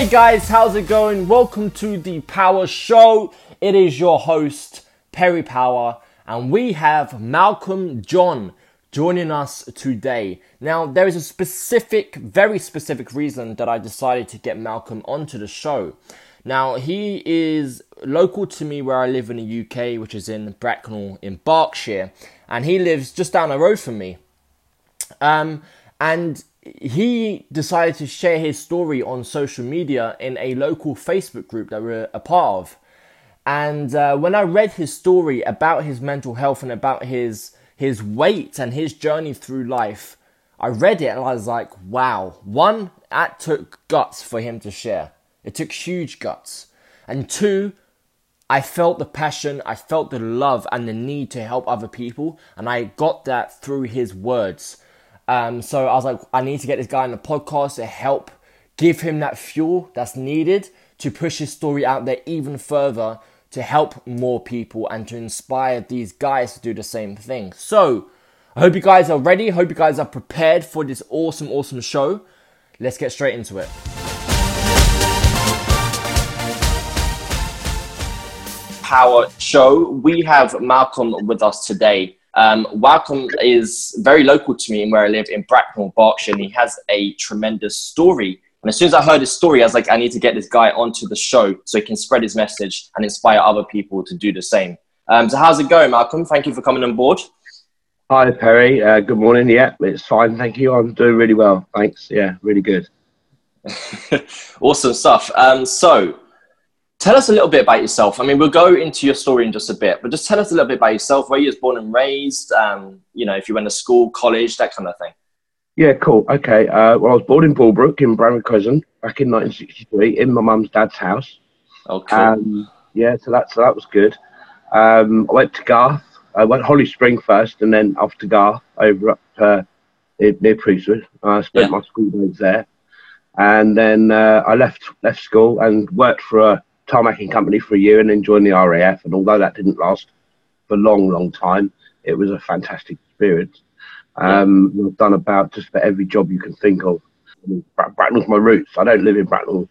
Hey guys, how's it going? Welcome to the Power Show. It is your host, Perry Power, and we have Malcolm John joining us today. Now, there is a specific, very specific reason that I decided to get Malcolm onto the show. Now, he is local to me where I live in the UK, which is in Bracknell in Berkshire, and he lives just down the road from me. Um, and he decided to share his story on social media in a local Facebook group that we're a part of. And uh, when I read his story about his mental health and about his his weight and his journey through life, I read it and I was like, wow. One, that took guts for him to share. It took huge guts. And two, I felt the passion, I felt the love and the need to help other people, and I got that through his words. Um, so I was like, I need to get this guy on the podcast to help give him that fuel that's needed to push his story out there even further to help more people and to inspire these guys to do the same thing. So I hope you guys are ready. Hope you guys are prepared for this awesome, awesome show. Let's get straight into it. Power show. We have Malcolm with us today. Um, Malcolm is very local to me and where I live in Bracknell, Berkshire, and he has a tremendous story. And as soon as I heard his story, I was like, I need to get this guy onto the show so he can spread his message and inspire other people to do the same. Um, so, how's it going, Malcolm? Thank you for coming on board. Hi, Perry. Uh, good morning. Yeah, it's fine. Thank you. I'm doing really well. Thanks. Yeah, really good. awesome stuff. Um, so, Tell us a little bit about yourself. I mean, we'll go into your story in just a bit, but just tell us a little bit about yourself, where you was born and raised, um, you know, if you went to school, college, that kind of thing. Yeah, cool. Okay. Uh, well, I was born in Bullbrook in Bramley Crescent back in 1963 in my mum's dad's house. Okay. Um, yeah, so that, so that was good. Um, I went to Garth. I went Holly Spring first and then off to Garth over up uh, near Priestwood. I spent yeah. my school days there. And then uh, I left left school and worked for a tarmacking company for a year and then joined the RAF. And although that didn't last for a long, long time, it was a fantastic experience. Um. I've done about just about every job you can think of. I mean, Bracknell's my roots. I don't live in Bracknell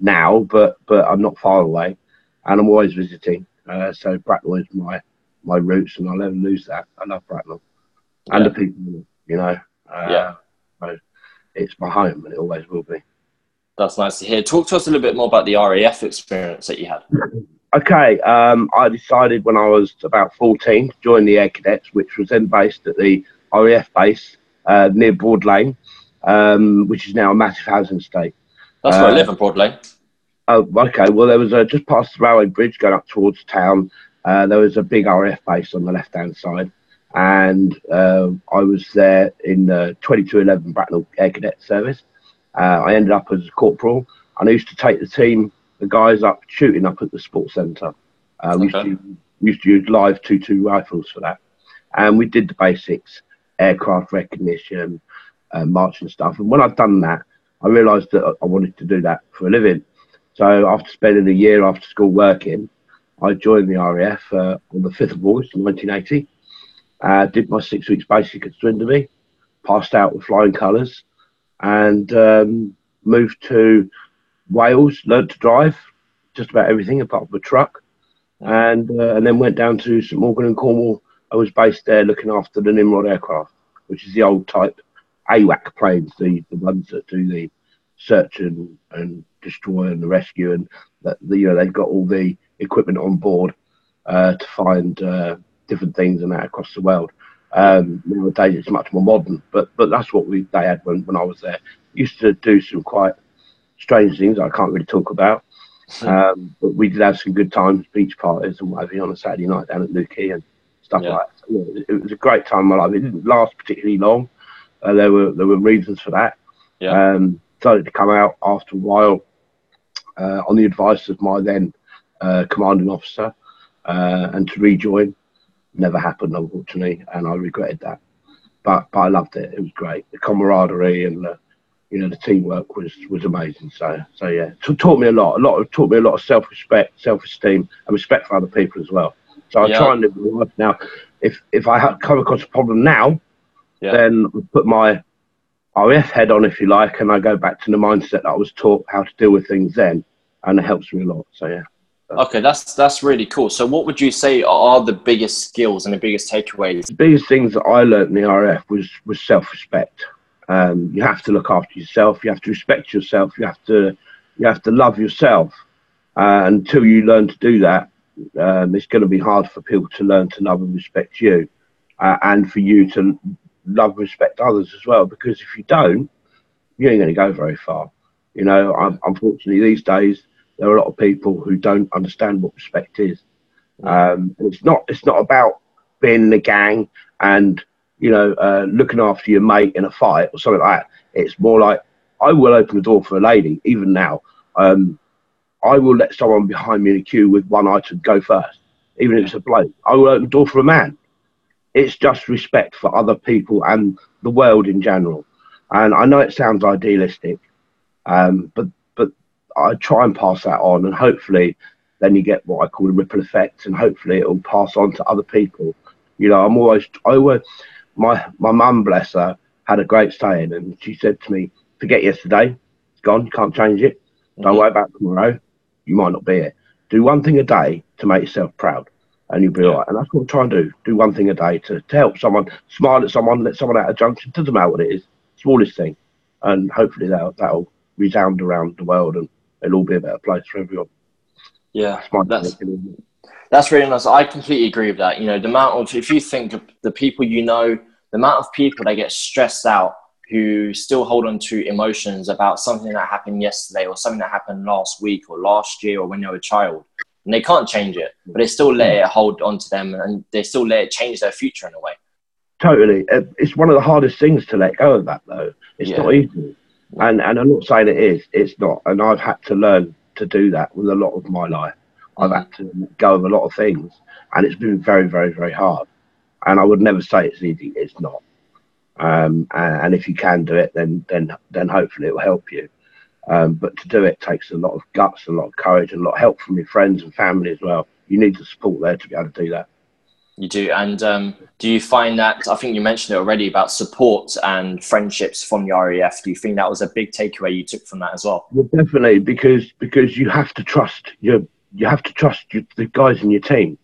now, but but I'm not far away, and I'm always visiting. Uh, so Bracknell is my my roots, and I'll never lose that. I love Bracknell and yeah. the people, you know. Uh, yeah. So it's my home, and it always will be. That's nice to hear. Talk to us a little bit more about the RAF experience that you had. Okay, um, I decided when I was about 14 to join the Air Cadets, which was then based at the RAF base uh, near Broad Lane, um, which is now a massive housing estate. That's where uh, I live in Broad Lane. Oh, okay. Well, there was a, just past the railway bridge going up towards town. Uh, there was a big RAF base on the left hand side, and uh, I was there in the 2211 Bracknell Air Cadet Service. Uh, I ended up as a corporal, and I used to take the team, the guys up shooting up at the sports centre. Uh, we, okay. used to, we used to use live 2-2 rifles for that, and we did the basics, aircraft recognition, uh, marching stuff. And when I'd done that, I realised that I wanted to do that for a living. So after spending a year after school working, I joined the RAF uh, on the 5th of August 1980. Uh, did my six weeks basic at Swindon, passed out with flying colours, and um, moved to Wales, learned to drive just about everything apart from a truck, and uh, and then went down to St Mawgan and Cornwall. I was based there looking after the Nimrod aircraft, which is the old type AWAC planes, the, the ones that do the search and, and destroy and the rescue, and that you know they've got all the equipment on board uh, to find uh, different things and that across the world. Um, nowadays it's much more modern, but but that's what we they had when, when I was there. Used to do some quite strange things I can't really talk about. Hmm. Um, but we did have some good times, beach parties and whatever on a Saturday night down at Newquay and stuff yeah. like that. So, it was a great time in my life. It didn't last particularly long. Uh, there were there were reasons for that. Yeah. Um, started to come out after a while uh, on the advice of my then uh, commanding officer uh, and to rejoin never happened, unfortunately, and I regretted that. But but I loved it. It was great. The camaraderie and the you know the teamwork was was amazing. So so yeah, it taught me a lot. A lot of, taught me a lot of self respect, self esteem, and respect for other people as well. So I yeah. try and live my life now. If if I come across a problem now, yeah. then I put my RAF head on, if you like, and I go back to the mindset that I was taught how to deal with things then, and it helps me a lot. So yeah. Okay, that's that's really cool. So, what would you say are the biggest skills and the biggest takeaways? The biggest things that I learned in the RF was was self respect. Um, you have to look after yourself. You have to respect yourself. You have to you have to love yourself. Uh, until you learn to do that, um, it's going to be hard for people to learn to love and respect you, uh, and for you to love and respect others as well. Because if you don't, you ain't going to go very far. You know, unfortunately, these days there are a lot of people who don't understand what respect is. Um, and it's not it's not about being in a gang and you know uh, looking after your mate in a fight or something like that. It's more like I will open the door for a lady even now. Um, I will let someone behind me in a queue with one item go first, even if it's a bloke. I will open the door for a man. It's just respect for other people and the world in general. And I know it sounds idealistic, um, but I try and pass that on, and hopefully, then you get what I call a ripple effect, and hopefully it will pass on to other people. You know, I'm always, I always, my my mum, bless her, had a great saying, and she said to me, "Forget yesterday, it's gone. You can't change it. Don't mm-hmm. worry about tomorrow. You might not be here. Do one thing a day to make yourself proud." and you'll be all right. And that's what I'm trying to do. Do one thing a day to, to help someone, smile at someone, let someone out of junction. Doesn't matter what it is, smallest thing. And hopefully that'll, that'll resound around the world and it'll all be a better place for everyone. Yeah, that's, that's really nice. I completely agree with that. You know, the amount of, if you think of the people you know, the amount of people that get stressed out who still hold on to emotions about something that happened yesterday or something that happened last week or last year or when they were a child. And they can't change it, but they still let it hold on to them and they still let it change their future in a way. Totally. It's one of the hardest things to let go of that, though. It's yeah. not easy. And and I'm not saying it is, it's not. And I've had to learn to do that with a lot of my life. I've had to go of a lot of things, and it's been very, very, very hard. And I would never say it's easy. It's not. Um, and, and, if you can do it, then then then hopefully it will help you. Um, but to do it takes a lot of guts, a lot of courage, a lot of help from your friends and family as well. You need the support there to be able to do that. You do. And um, do you find that, I think you mentioned it already about support and friendships from the RAF. Do you think that was a big takeaway you took from that as well? well definitely, because because you have to trust your, you have to trust your, the guys in your team.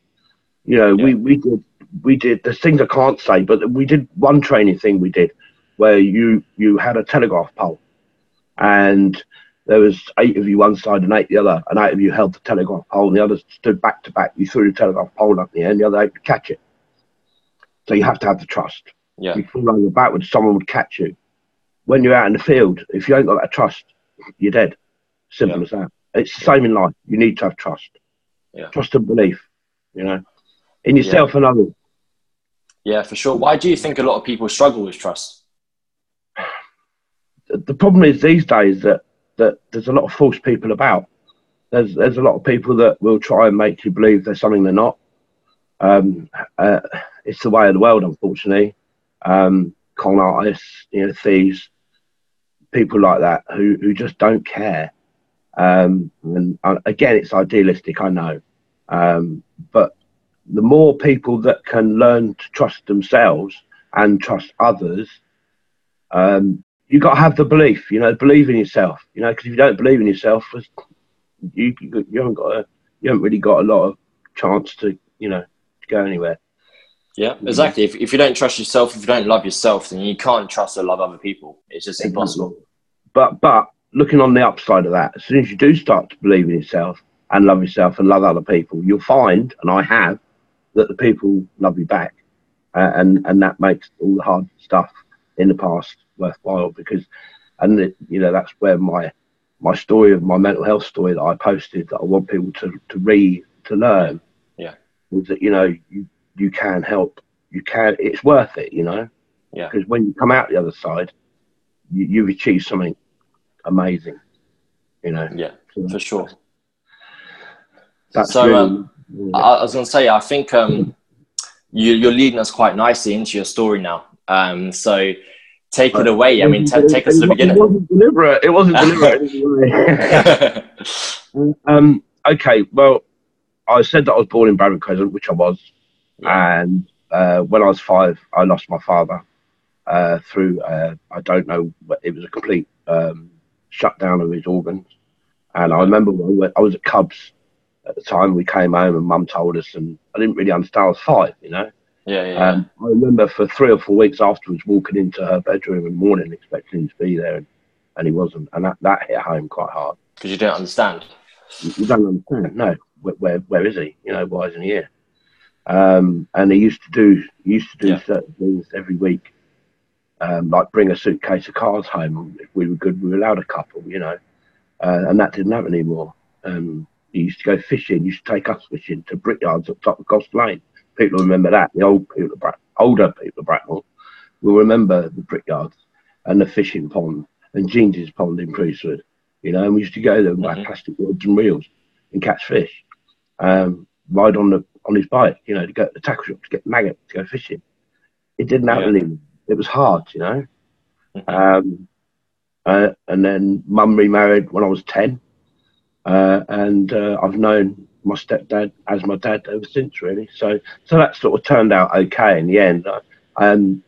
You know, yeah. we, we did, we did, there's things I can't say, but we did one training thing we did where you, you had a telegraph pole and there was eight of you one side and eight the other, and eight of you held the telegraph pole, and the others stood back to back. You threw the telegraph pole up in the air, and the other eight would catch it. So you have to have the trust. Yeah. You fall over backwards, someone would catch you. When you're out in the field, if you ain't got that trust, you're dead. Simple yeah. as that. It's the same in life. You need to have trust. Yeah. Trust and belief, you know, in yourself yeah. and others. Yeah, for sure. Why do you think a lot of people struggle with trust? The problem is these days that that there's a lot of false people about. There's there's a lot of people that will try and make you believe there's something they're not. Um, uh, it's the way of the world, unfortunately. Um, con artists, you know, thieves, people like that who who just don't care. Um, and uh, again, it's idealistic, I know, um, but the more people that can learn to trust themselves and trust others, um, you got to have the belief, you know, believe in yourself, you know, because if you don't believe in yourself, you you haven't got a, you haven't really got a lot of chance to, you know, to go anywhere. Yeah, exactly. If, if you don't trust yourself, if you don't love yourself, then you can't trust or love other people. It's just impossible. But but looking on the upside of that, as soon as you do start to believe in yourself and love yourself and love other people, you'll find, and I have, that the people love you back, uh, and and that makes all the hard stuff in the past worthwhile because, and it, you know that's where my my story of my mental health story that I posted that I want people to to read to learn. Yeah, was that you know you you can help you can it's worth it you know? Yeah. Because when you come out the other side you, you've achieved something amazing you know? Yeah so for sure. That's so really, um. I, was going to say I think um you, you're leading us quite nicely into your story now. Um so take it away. I mean, t- take us to the beginning. It wasn't deliberate. It wasn't deliberate. um, okay, well, I said that I was born in Bradford Crescent, which I was, and uh, when I was five, I lost my father, uh, through uh, I don't know, it was a complete um, shutdown of his organs. And I remember when I was at Cubs at the time. We came home and Mum told us, and I didn't really understand. I was five, you know. Yeah, yeah. Um, I remember for three or four weeks afterwards walking into her bedroom in the morning expecting him to be there, and, and he wasn't. And that, that hit home quite hard. Because you don't understand. You don't understand. No, where, where, where is he? You know, why isn't he here? Um, and he used to do he used to do yeah. certain things every week, um, like bring a suitcase of cars home. If we were good, we were allowed a couple, you know, uh, and that didn't happen anymore. Um, he used to go fishing. He used to take us fishing to brickyards up top of Goss Lane. People remember that. The old people, of Bra- older people of Bracknell will remember the brickyards and the fishing pond and James's pond in Priestwood. You know, and we used to go there and buy mm-hmm. plastic rods and reels and catch fish. Um, ride on the on his bike, you know, to go to the tackle shop to get maggot to go fishing. It didn't happen. Yeah. It was hard, you know. Mm-hmm. Um, uh, and then mum remarried when I was ten, uh, and uh, I've known my stepdad as my dad ever since, really. So, so that sort of turned out okay in the end. Um,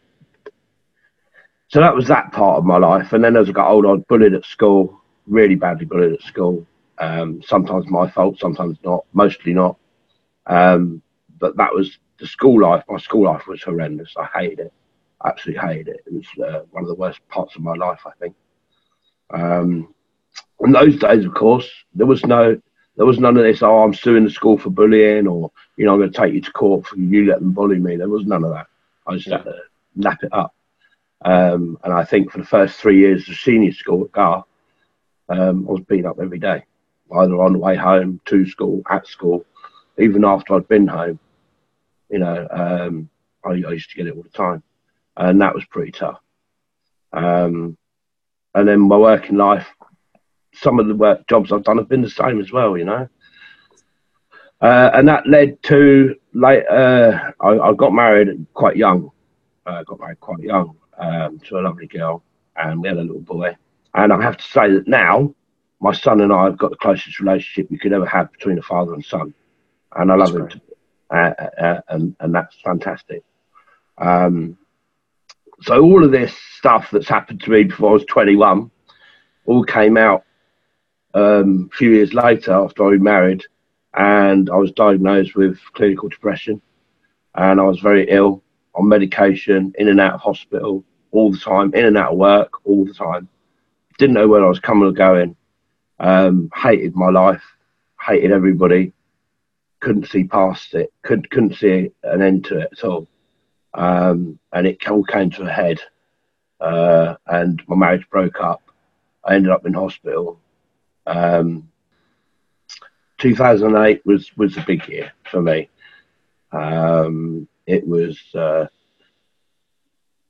so that was that part of my life. And then as I got older, I was bullied at school, really badly bullied at school. Um, sometimes my fault, sometimes not, mostly not. Um, but that was the school life. My school life was horrendous. I hated it, absolutely hated it. It was uh, one of the worst parts of my life, I think. Um, in those days, of course, there was no, there was none of this. Oh, I'm suing the school for bullying, or you know, I'm going to take you to court for you let them bully me. There was none of that. I just had to lap it up. Um, and I think for the first three years of senior school at Garth, um, I was beaten up every day, either on the way home, to school, at school, even after I'd been home. You know, um, I, I, used to get it all the time, and that was pretty tough. Um, and then my working life, some of the work jobs I've done have been the same as well, you know. Uh, and that led to like uh, I, I, got married quite young. I uh, got married quite young um, to a lovely girl, and we had a little boy. And I have to say that now, my son and I have got the closest relationship you could ever have between a father and son, and I love him, to, uh, uh, and and that's fantastic. Um, so all of this stuff that's happened to me before I was 21 all came out um, a few years later after I married, and I was diagnosed with clinical depression, and I was very ill on medication, in and out of hospital all the time, in and out of work all the time. Didn't know where I was coming or going. Um, hated my life, hated everybody. Couldn't see past it. Could couldn't see an end to it at all. Um, and it all came to a head. Uh, and my marriage broke up. I ended up in hospital. Um, 2008 was was a big year for me. Um, it was uh,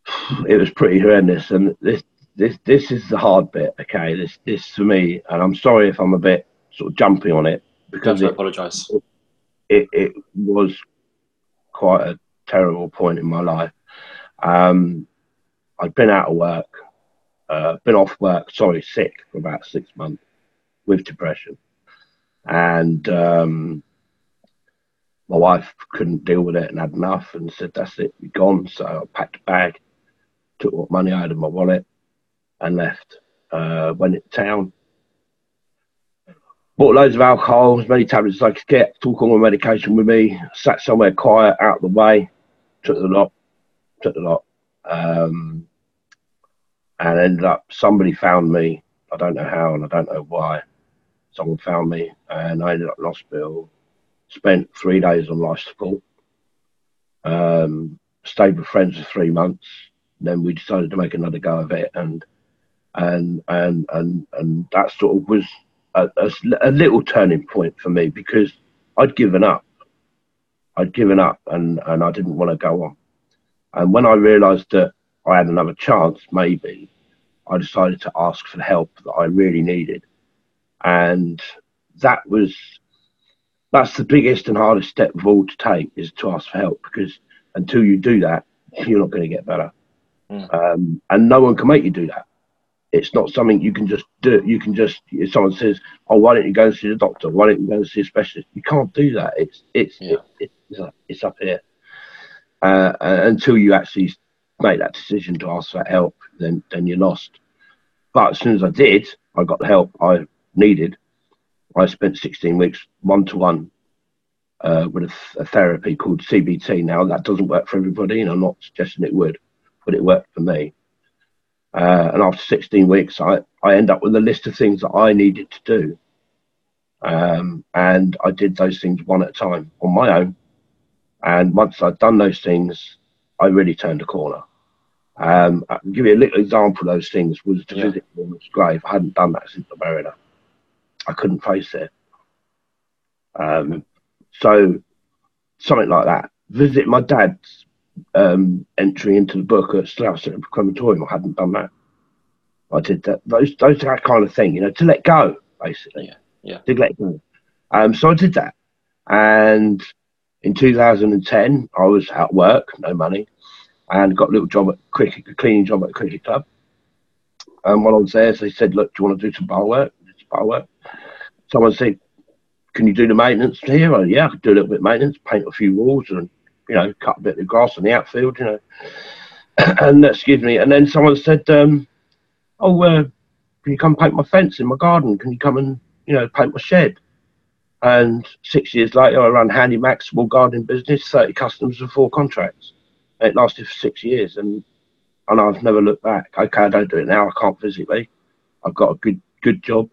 it was pretty horrendous, and this this this is the hard bit. Okay, this this for me, and I'm sorry if I'm a bit sort of jumpy on it because I apologise. It it was quite a terrible point in my life. Um, I'd been out of work, uh, been off work, sorry, sick for about six months with depression. And um, my wife couldn't deal with it and had enough and said, That's it, you're gone. So I packed a bag, took what money I had in my wallet, and left. Uh, went into town, bought loads of alcohol, as many tablets as I could get, took all my medication with me, sat somewhere quiet, out of the way, took the lot, took the lot, um, and ended up somebody found me. I don't know how and I don't know why. Someone found me and I ended up in hospital. Spent three days on life support. Um, stayed with friends for three months. Then we decided to make another go of it, and and and and and that sort of was a, a, a little turning point for me because I'd given up. I'd given up and, and I didn't want to go on. And when I realised that I had another chance, maybe, I decided to ask for the help that I really needed. And that was that's the biggest and hardest step of all to take is to ask for help because until you do that, you're not going to get better. Mm. Um, and no one can make you do that. It's not something you can just do. You can just if someone says, "Oh, why don't you go and see the doctor? Why don't you go and see a specialist?" You can't do that. It's it's yeah. it, it's, it's up here uh, until you actually make that decision to ask for help, then then you're lost. But as soon as I did, I got the help I needed. I spent 16 weeks one to one with a, a, therapy called CBT. Now that doesn't work for everybody, and I'm not suggesting it would, but it worked for me. Uh, and after 16 weeks, I, I end up with a list of things that I needed to do. Um, and I did those things one at a time on my own. And once I'd done those things, I really turned a corner. Um, I'll give you a little example of those things was to yeah. visit Norman's grave. I hadn't done that since the burial. I couldn't face it. Um, so something like that. Visit my dad's um, entry into the book at Slough Crematorium. I hadn't done that. I did that. Those, those that kind of thing, you know, to let go, basically. Yeah, yeah. To let go. Um, so I did that, and in 2010, I was at work, no money, and got a little job at cricket, a cleaning job at a cricket club. And while I was there, they said, "Look, do you want to do some bar work?" Work. Someone said, "Can you do the maintenance here?" Oh, yeah, I could do a little bit of maintenance, paint a few walls, and you know, cut a bit of grass on the outfield, you know. and excuse me. And then someone said, um, "Oh, uh, can you come paint my fence in my garden? Can you come and you know paint my shed?" And six years later, I ran Handy Max small gardening business, thirty customers and four contracts. It lasted for six years, and and I've never looked back. Okay, I don't do it now. I can't physically. I've got a good good job,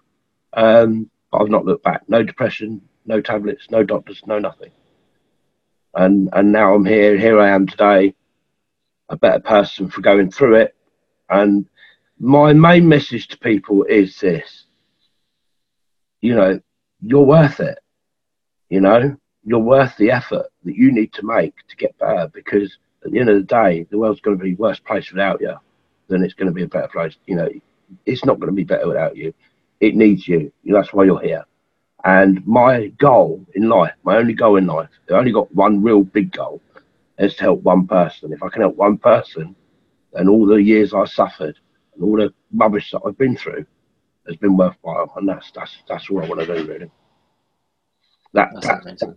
um, but I've not looked back. No depression, no tablets, no doctors, no nothing and and now I'm here. Here I am today, a better person for going through it. And my main message to people is this: you know, you're worth it. You know, you're worth the effort that you need to make to get better. Because at the end of the day, the world's going to be a worse place without you than it's going to be a better place. You know, it's not going to be better without you. It needs you. That's why you're here. And my goal in life, my only goal in life, I only got one real big goal, is to help one person. If I can help one person, then all the years I suffered and all the rubbish that I've been through has been worthwhile. And that's that's that's all I want to do really. That that's that,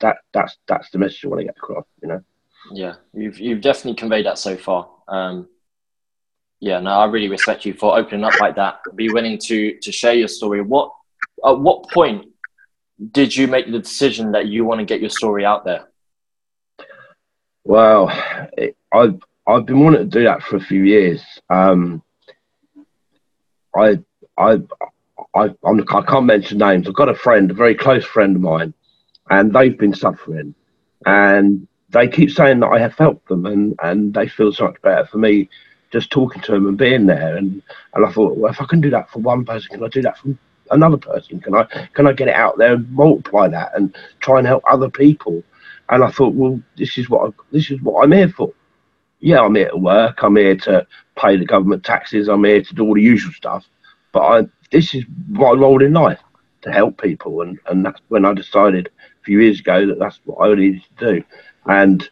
that, that's that's the message I want to get across, you know. Yeah, you've you've definitely conveyed that so far. Um, yeah, no, I really respect you for opening up like that. Be willing to to share your story. What at what point did you make the decision that you want to get your story out there? Well, it, I've I've been wanting to do that for a few years. Um, I I I I'm, I can't mention names. I've got a friend, a very close friend of mine, and they've been suffering, and they keep saying that I have helped them, and and they feel so much better for me just talking to them and being there. And and I thought, well, if I can do that for one person, can I do that for another person? Can I can I get it out there and multiply that and try and help other people? And I thought, well, this is what I, this is what I'm here for. Yeah, I'm here to work. I'm here to pay the government taxes. I'm here to do all the usual stuff. But I, this is my role in life to help people, and and that's when I decided a few years ago that that's what I needed to do. And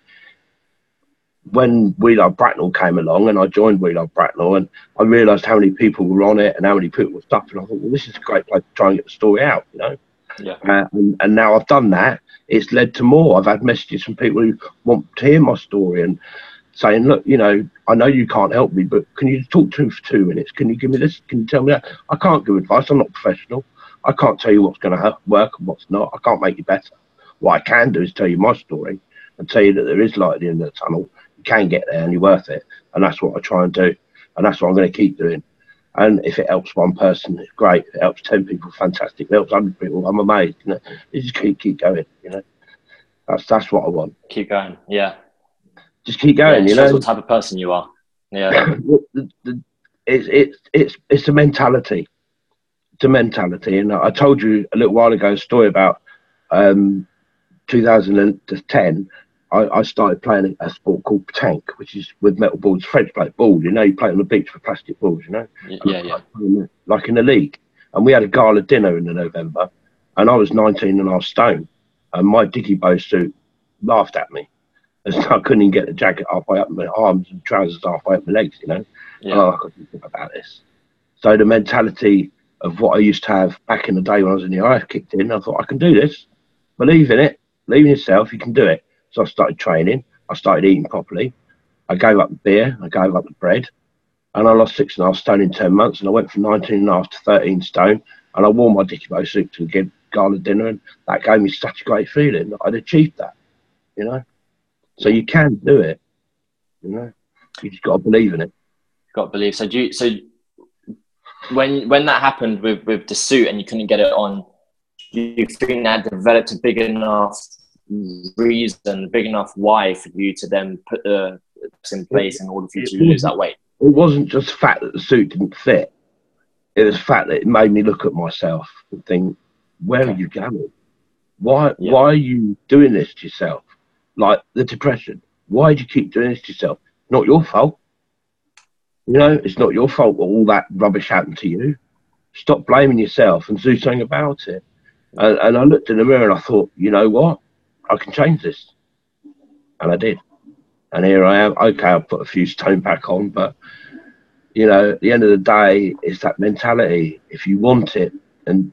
when We Love Bracknell came along and I joined We Love Bracknell and I realised how many people were on it and how many people were suffering. I thought, well, this is a great place to try and get the story out, you know. Yeah. Uh, and, and now I've done that. It's led to more. I've had messages from people who want to hear my story and saying, look, you know, I know you can't help me, but can you talk to me for two minutes? Can you give me this? Can you tell me that? I can't give advice. I'm not professional. I can't tell you what's going to work and what's not. I can't make you better. What I can do is tell you my story and tell you that there is light at the end of the tunnel you can get there and you're worth it. And that's what I try and do. And that's what I'm going to keep doing. And if it helps one person, great. If it helps 10 people, fantastic. If it helps 100 people, I'm amazed. You know, you just keep, keep going, you know. That's that's what I want. Keep going, yeah. Just keep going, yeah, you know. what type of person you are. Yeah. it's, it's, it's, it's a mentality. It's a mentality. And I told you a little while ago a story about um, 2010 I, I, started playing a sport called tank, which is with metal balls, French plate ball. You know, you play on the beach with plastic balls. You know, yeah, yeah. Like in the league, and we had a gala dinner in the November, and I was 19 and a half stone, and my dicky bow suit laughed at me. As I couldn't even get the jacket halfway up my arms and trousers halfway up my legs. You know, yeah. and I couldn't think about this. So the mentality of what I used to have back in the day when I was in the IF kicked in. I thought I can do this. Believe in it. Believe in yourself. You can do it. So I started training. I started eating properly. I gave up beer, I gave up the bread, and I lost six and a half stone in 10 months. And I went from 19 and a half to 13 stone. And I wore my Dicky Bow suit to a gala dinner. And that gave me such a great feeling that I'd achieved that, you know? So you can do it, you know? You just got to believe in it. Got to believe. So, do you, so when when that happened with, with the suit and you couldn't get it on, do you think that developed a big enough reason, big enough why for you to then put the in place in order for you to lose that weight? It wasn't just the fact that the suit didn't fit. It was the fact that it made me look at myself and think, where are you going? Why yeah. why are you doing this to yourself? Like the depression. Why do you keep doing this to yourself? Not your fault. You know, it's not your fault that all that rubbish happened to you. Stop blaming yourself and do something about it. And, and I looked in the mirror and I thought, you know what? I can change this. And I did. And here I am. Okay, I'll put a few stone back on, but you know, at the end of the day, it's that mentality. If you want it, and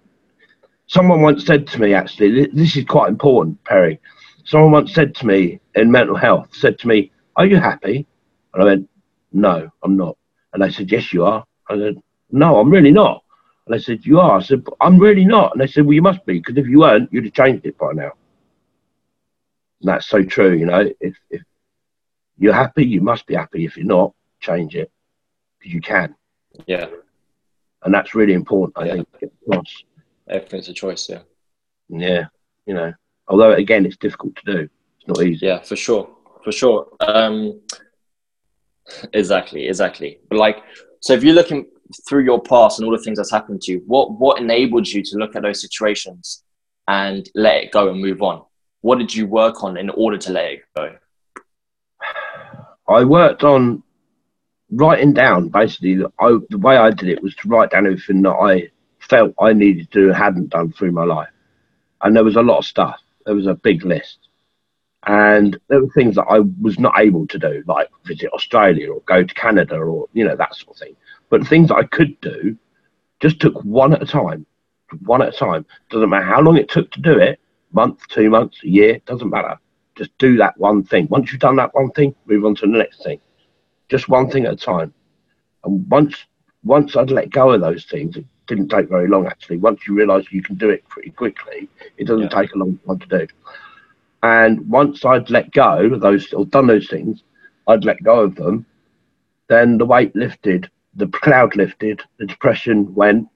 someone once said to me, actually, this is quite important, Perry. Someone once said to me in mental health, said to me, "Are you happy?" And I went, "No, I'm not." And they said, "Yes, you are." I said, "No, I'm really not." And they said, "You are." I said, "I'm really not." And they said, "Well, you must be, because if you weren't, you'd have changed it by now." And that's so true, you know. If, if you're happy, you must be happy. If you're not, change it because you can. Yeah. And that's really important, I yeah. think. Everything's a choice, yeah. Yeah, you know. Although again, it's difficult to do. It's not easy. Yeah, for sure, for sure. Um, exactly, exactly. But like, so if you're looking through your past and all the things that's happened to you, what what enabled you to look at those situations and let it go and move on? What did you work on in order to let it go? I worked on writing down basically I, the way I did it was to write down everything that I felt I needed to do and hadn't done through my life. And there was a lot of stuff. There was a big list. And there were things that I was not able to do, like visit Australia or go to Canada or, you know, that sort of thing. But things I could do just took one at a time. One at a time. Doesn't matter how long it took to do it, month, two months, a year, it doesn't matter. Just do that one thing. Once you've done that one thing, move on to the next thing. Just one thing at a time. And once once I'd let go of those things, it didn't take very long actually. Once you realise you can do it pretty quickly, it doesn't yeah. take a long time to do. And once I'd let go of those or done those things, I'd let go of them, then the weight lifted, the cloud lifted, the depression went,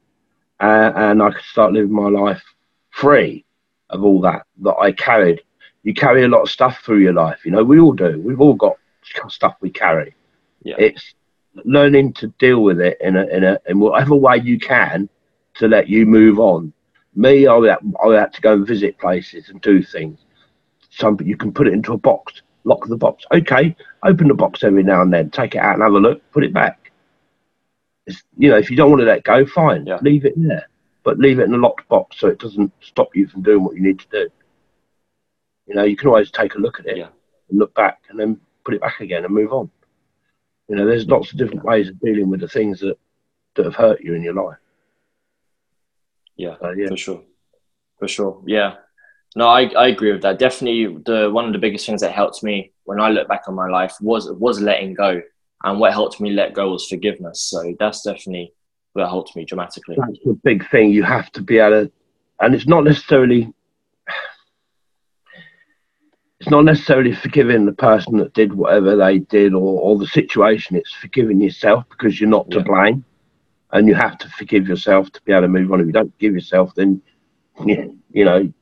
uh, and I could start living my life free of all that that I carried. You carry a lot of stuff through your life. You know, we all do. We've all got stuff we carry. Yeah. It's learning to deal with it in a in a in whatever way you can to let you move on. Me, I had, I had to go and visit places and do things. Some you can put it into a box, lock the box. Okay, open the box every now and then, take it out and have a look, put it back. It's, you know, if you don't want to let go, fine, yeah. leave it there but leave it in a locked box so it doesn't stop you from doing what you need to do. You know, you can always take a look at it yeah. and look back and then put it back again and move on. You know, there's lots of different ways of dealing with the things that, that have hurt you in your life. Yeah, yeah, for sure, for sure. Yeah, no, I, I agree with that. Definitely, the one of the biggest things that helped me when I look back on my life was was letting go, and what helped me let go was forgiveness. So that's definitely that helped me dramatically. That's the big thing. You have to be able to, and it's not necessarily. It's not necessarily forgiving the person that did whatever they did or, or the situation. It's forgiving yourself because you're not to blame, and you have to forgive yourself to be able to move on. If you don't forgive yourself, then you, you know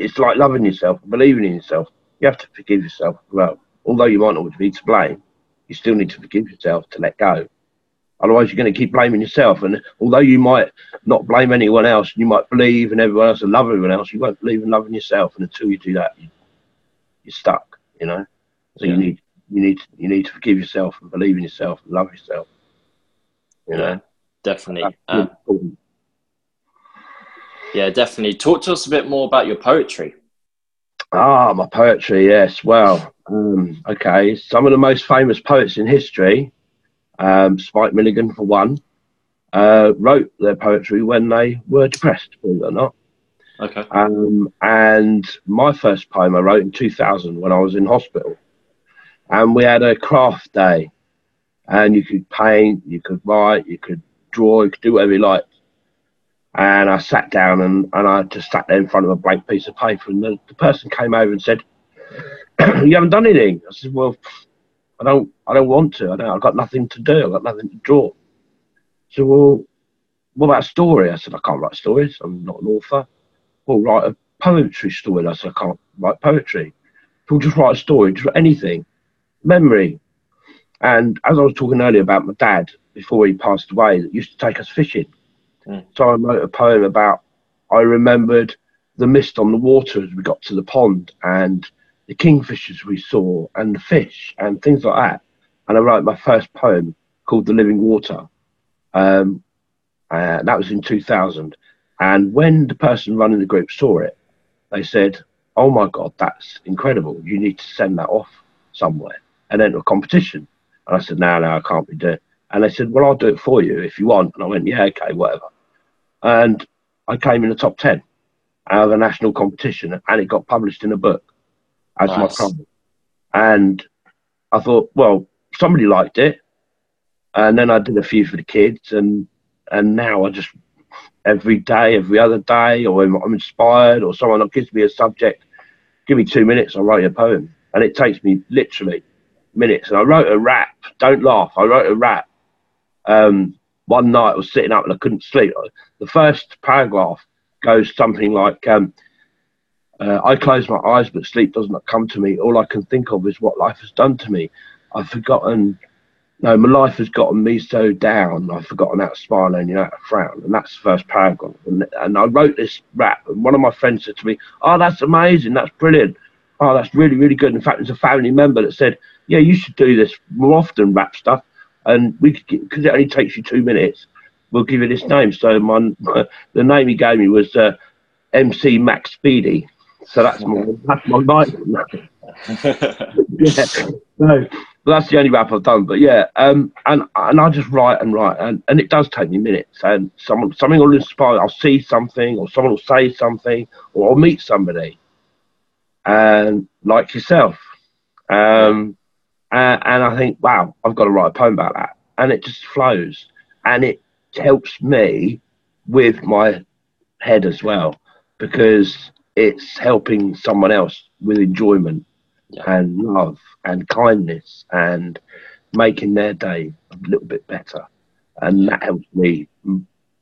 it's like loving yourself, believing in yourself. You have to forgive yourself. Well, although you might not be to blame, you still need to forgive yourself to let go. Otherwise, you're going to keep blaming yourself. And although you might not blame anyone else, and you might believe in everyone else and love everyone else, you won't believe in loving yourself. And until you do that, you, are stuck. You know. So yeah. you need you need you need to forgive yourself and believe in yourself and love yourself. You yeah, know. Definitely. Um, yeah, definitely. Talk to us a bit more about your poetry. Ah, my poetry. Yes. Well, um, okay. Some of the most famous poets in history um, Spike Milligan, for one, uh, wrote their poetry when they were depressed, believe it or not. Okay. Um, and my first poem I wrote in 2000 when I was in hospital. and we had a craft day, and you could paint, you could write, you could draw, you could do whatever you liked. And I sat down and, and I just sat there in front of a blank piece of paper, and the, the person came over and said, "You haven't done anything." I said, "Well, I don't, I don't want to. I don't. I've got nothing to do. I've got nothing to draw." So, well, what about a story? I said, I can't write stories. I'm not an author. Well, write a poetry story. I said, I can't write poetry. People just write a story, just anything. Memory. And as I was talking earlier about my dad before he passed away, that used to take us fishing. Mm. So I wrote a poem about, I remembered the mist on the water as we got to the pond and the kingfishers we saw and the fish and things like that. And I wrote my first poem called The Living Water. Um, uh, that was in 2000. And when the person running the group saw it, they said, Oh my God, that's incredible. You need to send that off somewhere and enter a competition. And I said, No, no, I can't be doing it. And they said, Well, I'll do it for you if you want. And I went, Yeah, okay, whatever. And I came in the top 10 out of a national competition and it got published in a book as nice. my problem. And I thought, well, somebody liked it. And then I did a few for the kids and and now I just every day, every other day, or I'm inspired, or someone gives me a subject, give me two minutes, I write a poem, and it takes me literally minutes. And I wrote a rap. Don't laugh. I wrote a rap. Um, one night I was sitting up and I couldn't sleep. The first paragraph goes something like, um, uh, "I close my eyes, but sleep does not come to me. All I can think of is what life has done to me. I've forgotten no, my life has gotten me so down, I've forgotten how to smile and you know how to frown. And that's the first paragraph. And, and I wrote this rap, and one of my friends said to me, Oh, that's amazing. That's brilliant. Oh, that's really, really good. In fact, there's a family member that said, Yeah, you should do this more often, rap stuff. And we could, because it only takes you two minutes, we'll give you this name. So my, my the name he gave me was uh, MC Max Speedy. So that's my that's my name. yeah. So but that's the only rap I've done. But yeah, um, and and I just write and write, and, and it does take me minutes. And someone something will inspire. I'll see something, or someone will say something, or I'll meet somebody, and like yourself, um, and, and I think, wow, I've got to write a poem about that, and it just flows, and it helps me with my head as well because it's helping someone else with enjoyment yeah. and love and kindness and making their day a little bit better. And that helps me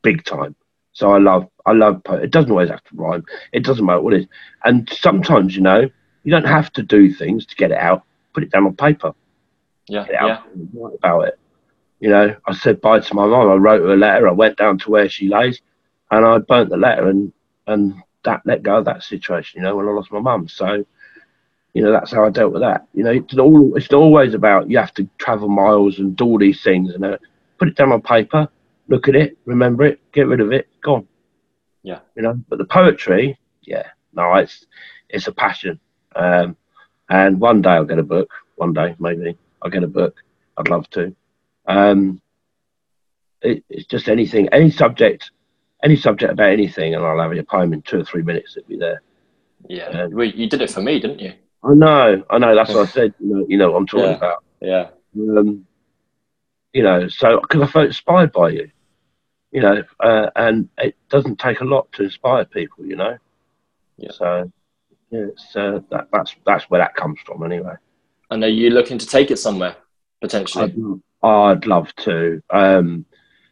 big time. So I love, I love, poetry. it doesn't always have to rhyme. It doesn't matter what it is. And sometimes, you know, you don't have to do things to get it out. Put it down on paper. Yeah. Get yeah. Write about it. You know, I said bye to my mum. I wrote her a letter. I went down to where she lays and I burnt the letter and, and that let go of that situation, you know, when I lost my mum. So, you know that's how I dealt with that. You know, it's all it's always about you have to travel miles and do all these things and uh, put it down on paper, look at it, remember it, get rid of it, gone. Yeah, you know. But the poetry, yeah, no, it's it's a passion. Um, and one day I'll get a book. One day maybe I'll get a book. I'd love to. Um, it, it's just anything, any subject, any subject about anything, and I'll have a poem in two or three minutes. It'll be there. Yeah, um, well, you did it for me, didn't you? I know, I know. That's what I said. You know, you know what I'm talking yeah. about. Yeah. Um, you know, so because I felt inspired by you, you know, uh, and it doesn't take a lot to inspire people, you know. Yeah. So, yeah, it's, uh, that, that's that's where that comes from, anyway. And are you looking to take it somewhere potentially? I'd, I'd love to. Um,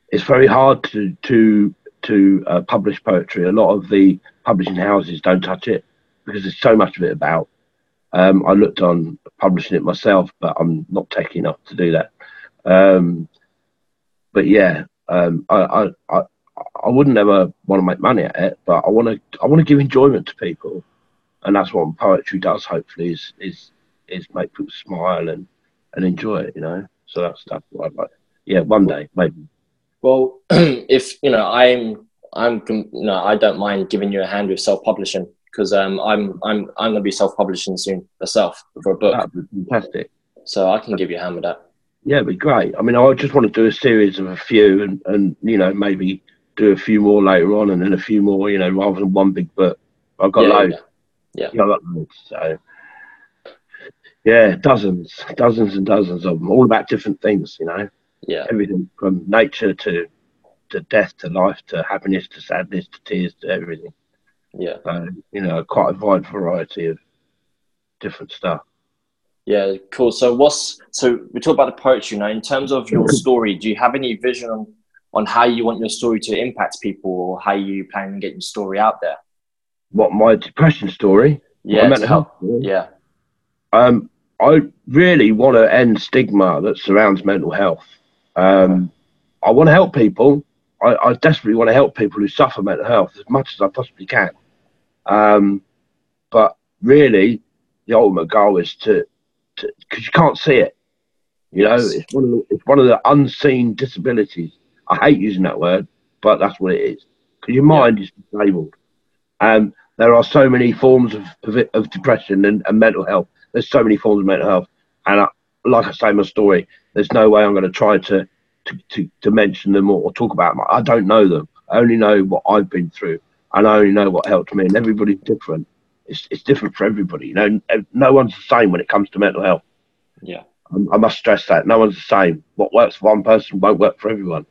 it's very hard to to to uh, publish poetry. A lot of the publishing houses don't touch it because there's so much of it about. Um, I looked on publishing it myself, but I'm not taking enough to do that. Um, but yeah, um, I, I, I wouldn't ever want to make money at it, but I want to I want to give enjoyment to people, and that's what poetry does. Hopefully, is is is make people smile and and enjoy it. You know, so that's that's what I'd like. Yeah, one day maybe. Well, if you know, I'm I'm no, I don't mind giving you a hand with self publishing because um, I'm I'm I'm gonna be self-publishing soon myself for a book. That'd be fantastic. So I can give you a hand with that. Yeah, it'd be great. I mean, I just want to do a series of a few, and and you know maybe do a few more later on, and then a few more. You know, rather than one big book. I've got yeah, loads. Yeah. yeah. I've got loads. So Yeah, dozens, dozens and dozens of them, all about different things, you know. Yeah. Everything from nature to to death to life to happiness to sadness to tears to everything. Yeah. So, you know, quite a wide variety of different stuff. Yeah, cool. So what's so we talk about the poetry now. In terms of your story, do you have any vision on, on how you want your story to impact people or how you plan on getting your story out there? What my depression story? Yeah, my mental health. Yeah. Um, I really want to end stigma that surrounds mental health. Um, I want to help people. I, I, desperately want to help people who suffer mental health as much as I possibly can. Um, but really, the ultimate goal is to, because you can't see it. You know, Yes. it's one of the, it's one of the unseen disabilities. I hate using that word, but that's what it is. Because your mind is disabled. and there are so many forms of of, of depression and, and mental health. There's so many forms of mental health, and I, like I say my story, there's no way I'm going to try to to, to, to mention them or, or talk about them. I don't know them. I only know what I've been through, and I only know what helped me. And everybody's different. It's it's different for everybody. You know, no one's the same when it comes to mental health. Yeah. I, I must stress that no one's the same. What works for one person won't work for everyone.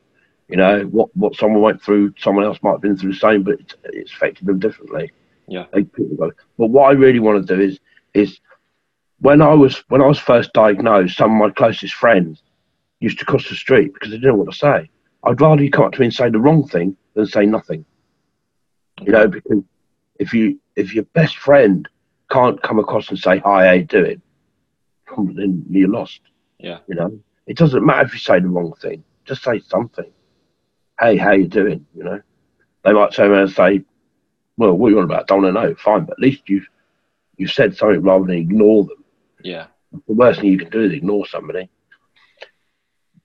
You know, what what someone went through, someone else might have been through the same, but it's, it's affected them differently. Yeah. They- people go- But what I really want to do is is when I was when I was first diagnosed, some of my closest friends used to cross the street because they didn't know what to say. I'd rather you come up to me and say the wrong thing than say nothing. You know, because if you if your best friend can't come across and say hi, how you doing, then you're lost. Yeah. You know, it doesn't matter if you say the wrong thing. Just say something. Hey, how you doing? You know, they might turn around and say, "Well, what are you on about? Don't want to know." Fine, but at least you've you've said something rather than ignore them. Yeah. The worst thing you can do is ignore somebody.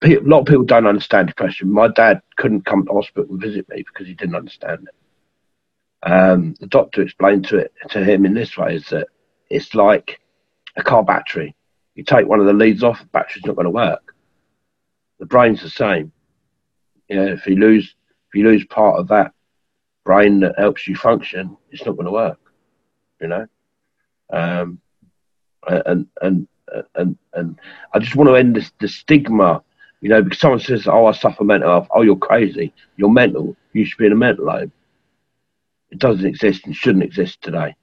A lot of people don't understand depression. My dad couldn't come to hospital and visit me because he didn't understand it. Um, the doctor explained to it to him in this way: is that it's like a car battery. You take one of the leads off, the battery's not going to work. The brain's the same. You know, if you lose if you lose part of that brain that helps you function, it's not going to work. You know, um, and and and and I just want to end this the stigma. You know, because someone says, "Oh, I suffer mental health." Oh, you're crazy. You're mental. You should be in a mental home. It doesn't exist and shouldn't exist today.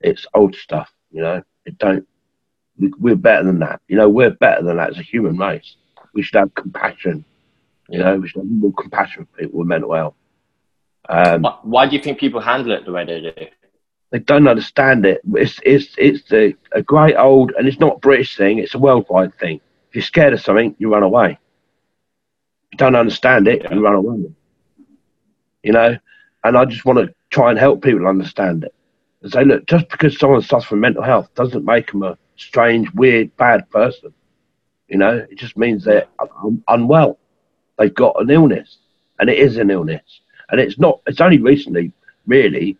It's old stuff. You know, it don't. we- We're better than that. You know, we're better than that as a human race. We should have compassion. You know, we should have more compassion for people with mental health. Um, Why, why do you think people handle it the way they do? They don't understand it. It's it's it's a, a great old, and it's not a British thing. It's a worldwide thing. If you're scared of something, you run away. If you don't understand it, Yeah. you run away. You know, and I just want to try and help people understand it and say, look, just because someone suffers from mental health doesn't make them a strange, weird, bad person. You know, it just means they're un- unwell. They've got an illness, and it is an illness, and it's not. It's only recently, really,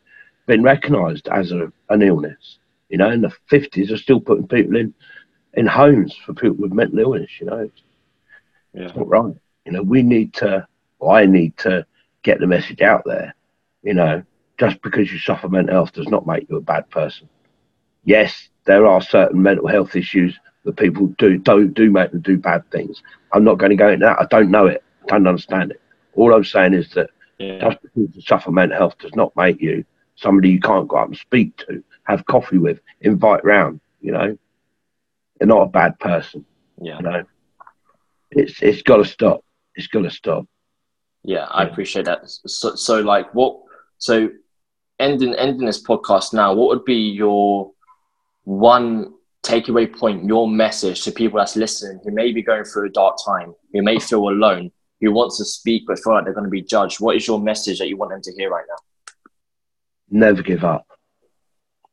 been recognised as a, an illness. You know, in the fifties, they're still putting people in in homes for people with mental illness. You know, it's Yeah. not right. You know, we need to. I need to get the message out there. You know, just because you suffer mental health does not make you a bad person. Yes, there are certain mental health issues that people do do do make them do bad things. I'm not going to go into that. I don't know it. I don't understand it. All I'm saying is that Yeah. just because you suffer mental health does not make you somebody you can't go up and speak to, have coffee with, invite round. You know, they're not a bad person. Yeah. You know, it's it's got to stop. It's got to stop. Yeah, I appreciate that. So, so like, what? So, ending ending this podcast now, what would be your one takeaway point, your message to people that's listening who may be going through a dark time, who may feel alone, who wants to speak but feel like they're going to be judged? What is your message that you want them to hear right now? Never give up.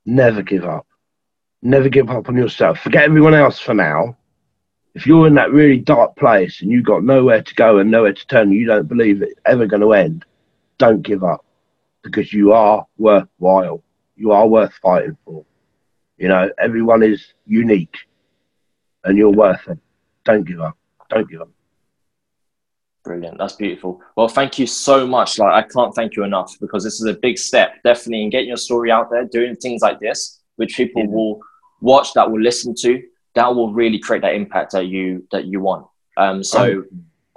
Never give up. Never give up on yourself. Forget everyone else for now. If you're in that really dark place and you've got nowhere to go and nowhere to turn, you don't believe it's ever going to end, don't give up because you are worthwhile. You are worth fighting for. You know, everyone is unique and you're worth it. Don't give up. Don't give up. Brilliant. That's beautiful. Well, thank you so much. Like, I can't thank you enough because this is a big step, definitely, in getting your story out there, doing things like this, which people Yeah. will watch, that will listen to, that will really create that impact that you that you want. Um, so oh.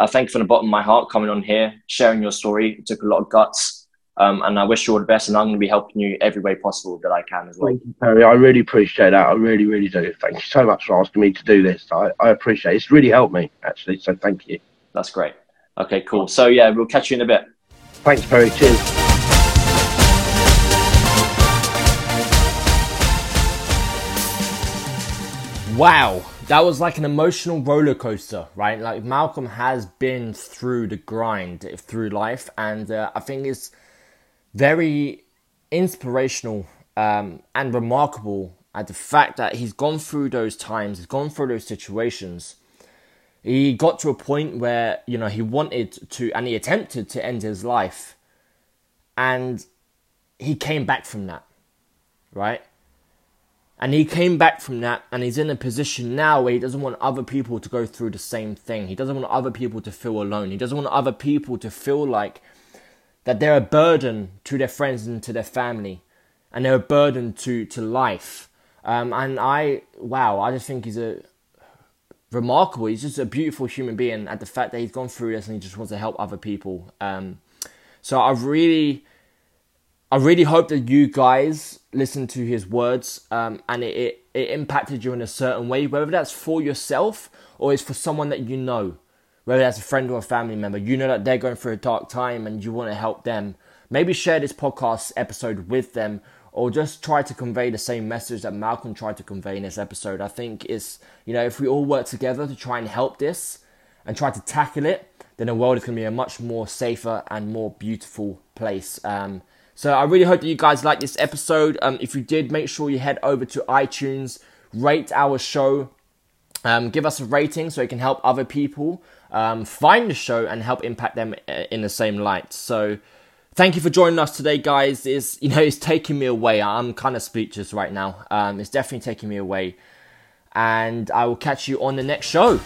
I thank you from the bottom of my heart coming on here, sharing your story. It took a lot of guts. Um, and I wish you all the best, and I'm going to be helping you every way possible that I can as well. Thank you, Perry. I really appreciate that. I really, really do. Thank you so much for asking me to do this. I, I appreciate it. It's really helped me, actually. So thank you. That's great. Okay, cool. So, yeah, we'll catch you in a bit. Thanks, Perry. Cheers. Wow, that was like an emotional roller coaster, right? Like Malcolm has been through the grind through life, and uh, I think it's very inspirational um, and remarkable at the fact that he's gone through those times, he's gone through those situations. He got to a point where, you know, he wanted to, and he attempted to end his life. And he came back from that, right? And he came back from that, and he's in a position now where he doesn't want other people to go through the same thing. He doesn't want other people to feel alone. He doesn't want other people to feel like that they're a burden to their friends and to their family, and they're a burden to to life. Um, and I, wow, I just think he's a remarkable. He's just a beautiful human being. At the fact that he's gone through this and he just wants to help other people. Um, so I really, I really hope that you guys listen to his words um, and it, it, it impacted you in a certain way, whether that's for yourself or it's for someone that you know whether that's a friend or a family member, you know that they're going through a dark time and you want to help them, maybe share this podcast episode with them or just try to convey the same message that Malcolm tried to convey in this episode. I think is, you know, if we all work together to try and help this and try to tackle it, then the world is going to be a much more safer and more beautiful place. Um, so I really hope that you guys like this episode. Um, if you did, make sure you head over to iTunes, rate our show, um, give us a rating so it can help other people um, find the show and help impact them uh, in the same light. So, thank you for joining us today, guys. Is you know it's taking me away. I'm kind of speechless right now. Um, it's definitely taking me away, and I will catch you on the next show.